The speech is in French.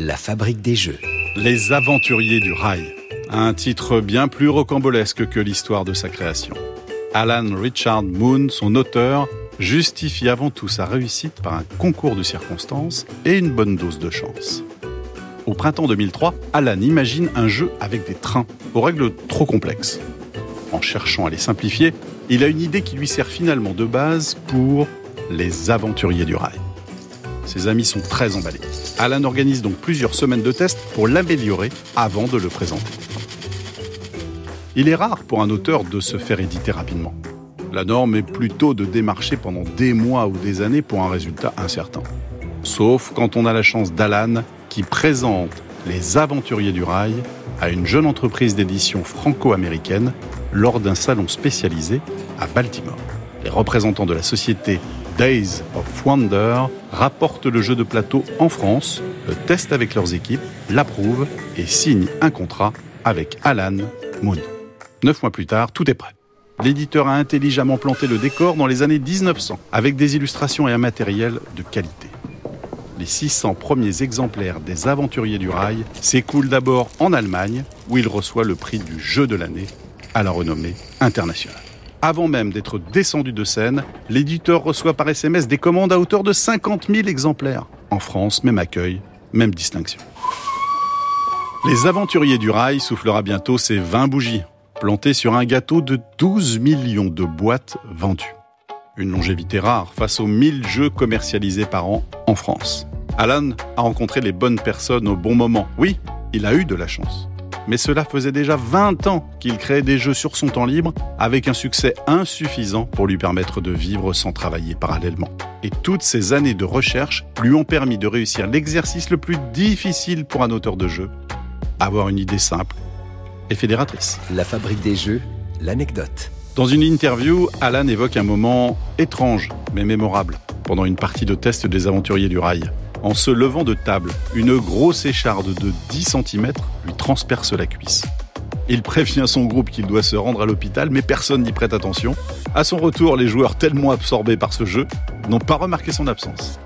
La fabrique des jeux. Les aventuriers du rail. Un titre bien plus rocambolesque que l'histoire de sa création. Alan Richard Moon, son auteur, justifie avant tout sa réussite par un concours de circonstances et une bonne dose de chance. Au printemps 2003, Alan imagine un jeu avec des trains, aux règles trop complexes. En cherchant à les simplifier, il a une idée qui lui sert finalement de base pour les aventuriers du rail. Ses amis sont très emballés. Alan organise donc plusieurs semaines de tests pour l'améliorer avant de le présenter. Il est rare pour un auteur de se faire éditer rapidement. La norme est plutôt de démarcher pendant des mois ou des années pour un résultat incertain. Sauf quand on a la chance d'Alan qui présente Les Aventuriers du Rail à une jeune entreprise d'édition franco-américaine lors d'un salon spécialisé à Baltimore. Les représentants de la société Days of Wonder rapportent le jeu de plateau en France, le testent avec leurs équipes, l'approuvent et signent un contrat avec Alan Moon. Neuf mois plus tard, tout est prêt. L'éditeur a intelligemment planté le décor dans les années 1900 avec des illustrations et un matériel de qualité. Les 600 premiers exemplaires des Aventuriers du Rail s'écoulent d'abord en Allemagne où il reçoit le prix du jeu de l'année à la renommée internationale. Avant même d'être descendu de scène, l'éditeur reçoit par SMS des commandes à hauteur de 50 000 exemplaires. En France, même accueil, même distinction. Les aventuriers du rail soufflera bientôt ses 20 bougies, plantées sur un gâteau de 12 millions de boîtes vendues. Une longévité rare face aux 1000 jeux commercialisés par an en France. Alan a rencontré les bonnes personnes au bon moment. Oui, il a eu de la chance mais cela faisait déjà 20 ans qu'il créait des jeux sur son temps libre avec un succès insuffisant pour lui permettre de vivre sans travailler parallèlement. Et toutes ces années de recherche lui ont permis de réussir l'exercice le plus difficile pour un auteur de jeu, avoir une idée simple et fédératrice. La fabrique des jeux, l'anecdote. Dans une interview, Alan évoque un moment étrange mais mémorable pendant une partie de test des aventuriers du rail. En se levant de table, une grosse écharde de 10 cm lui transperce la cuisse. Il prévient son groupe qu'il doit se rendre à l'hôpital, mais personne n'y prête attention. À son retour, les joueurs tellement absorbés par ce jeu n'ont pas remarqué son absence.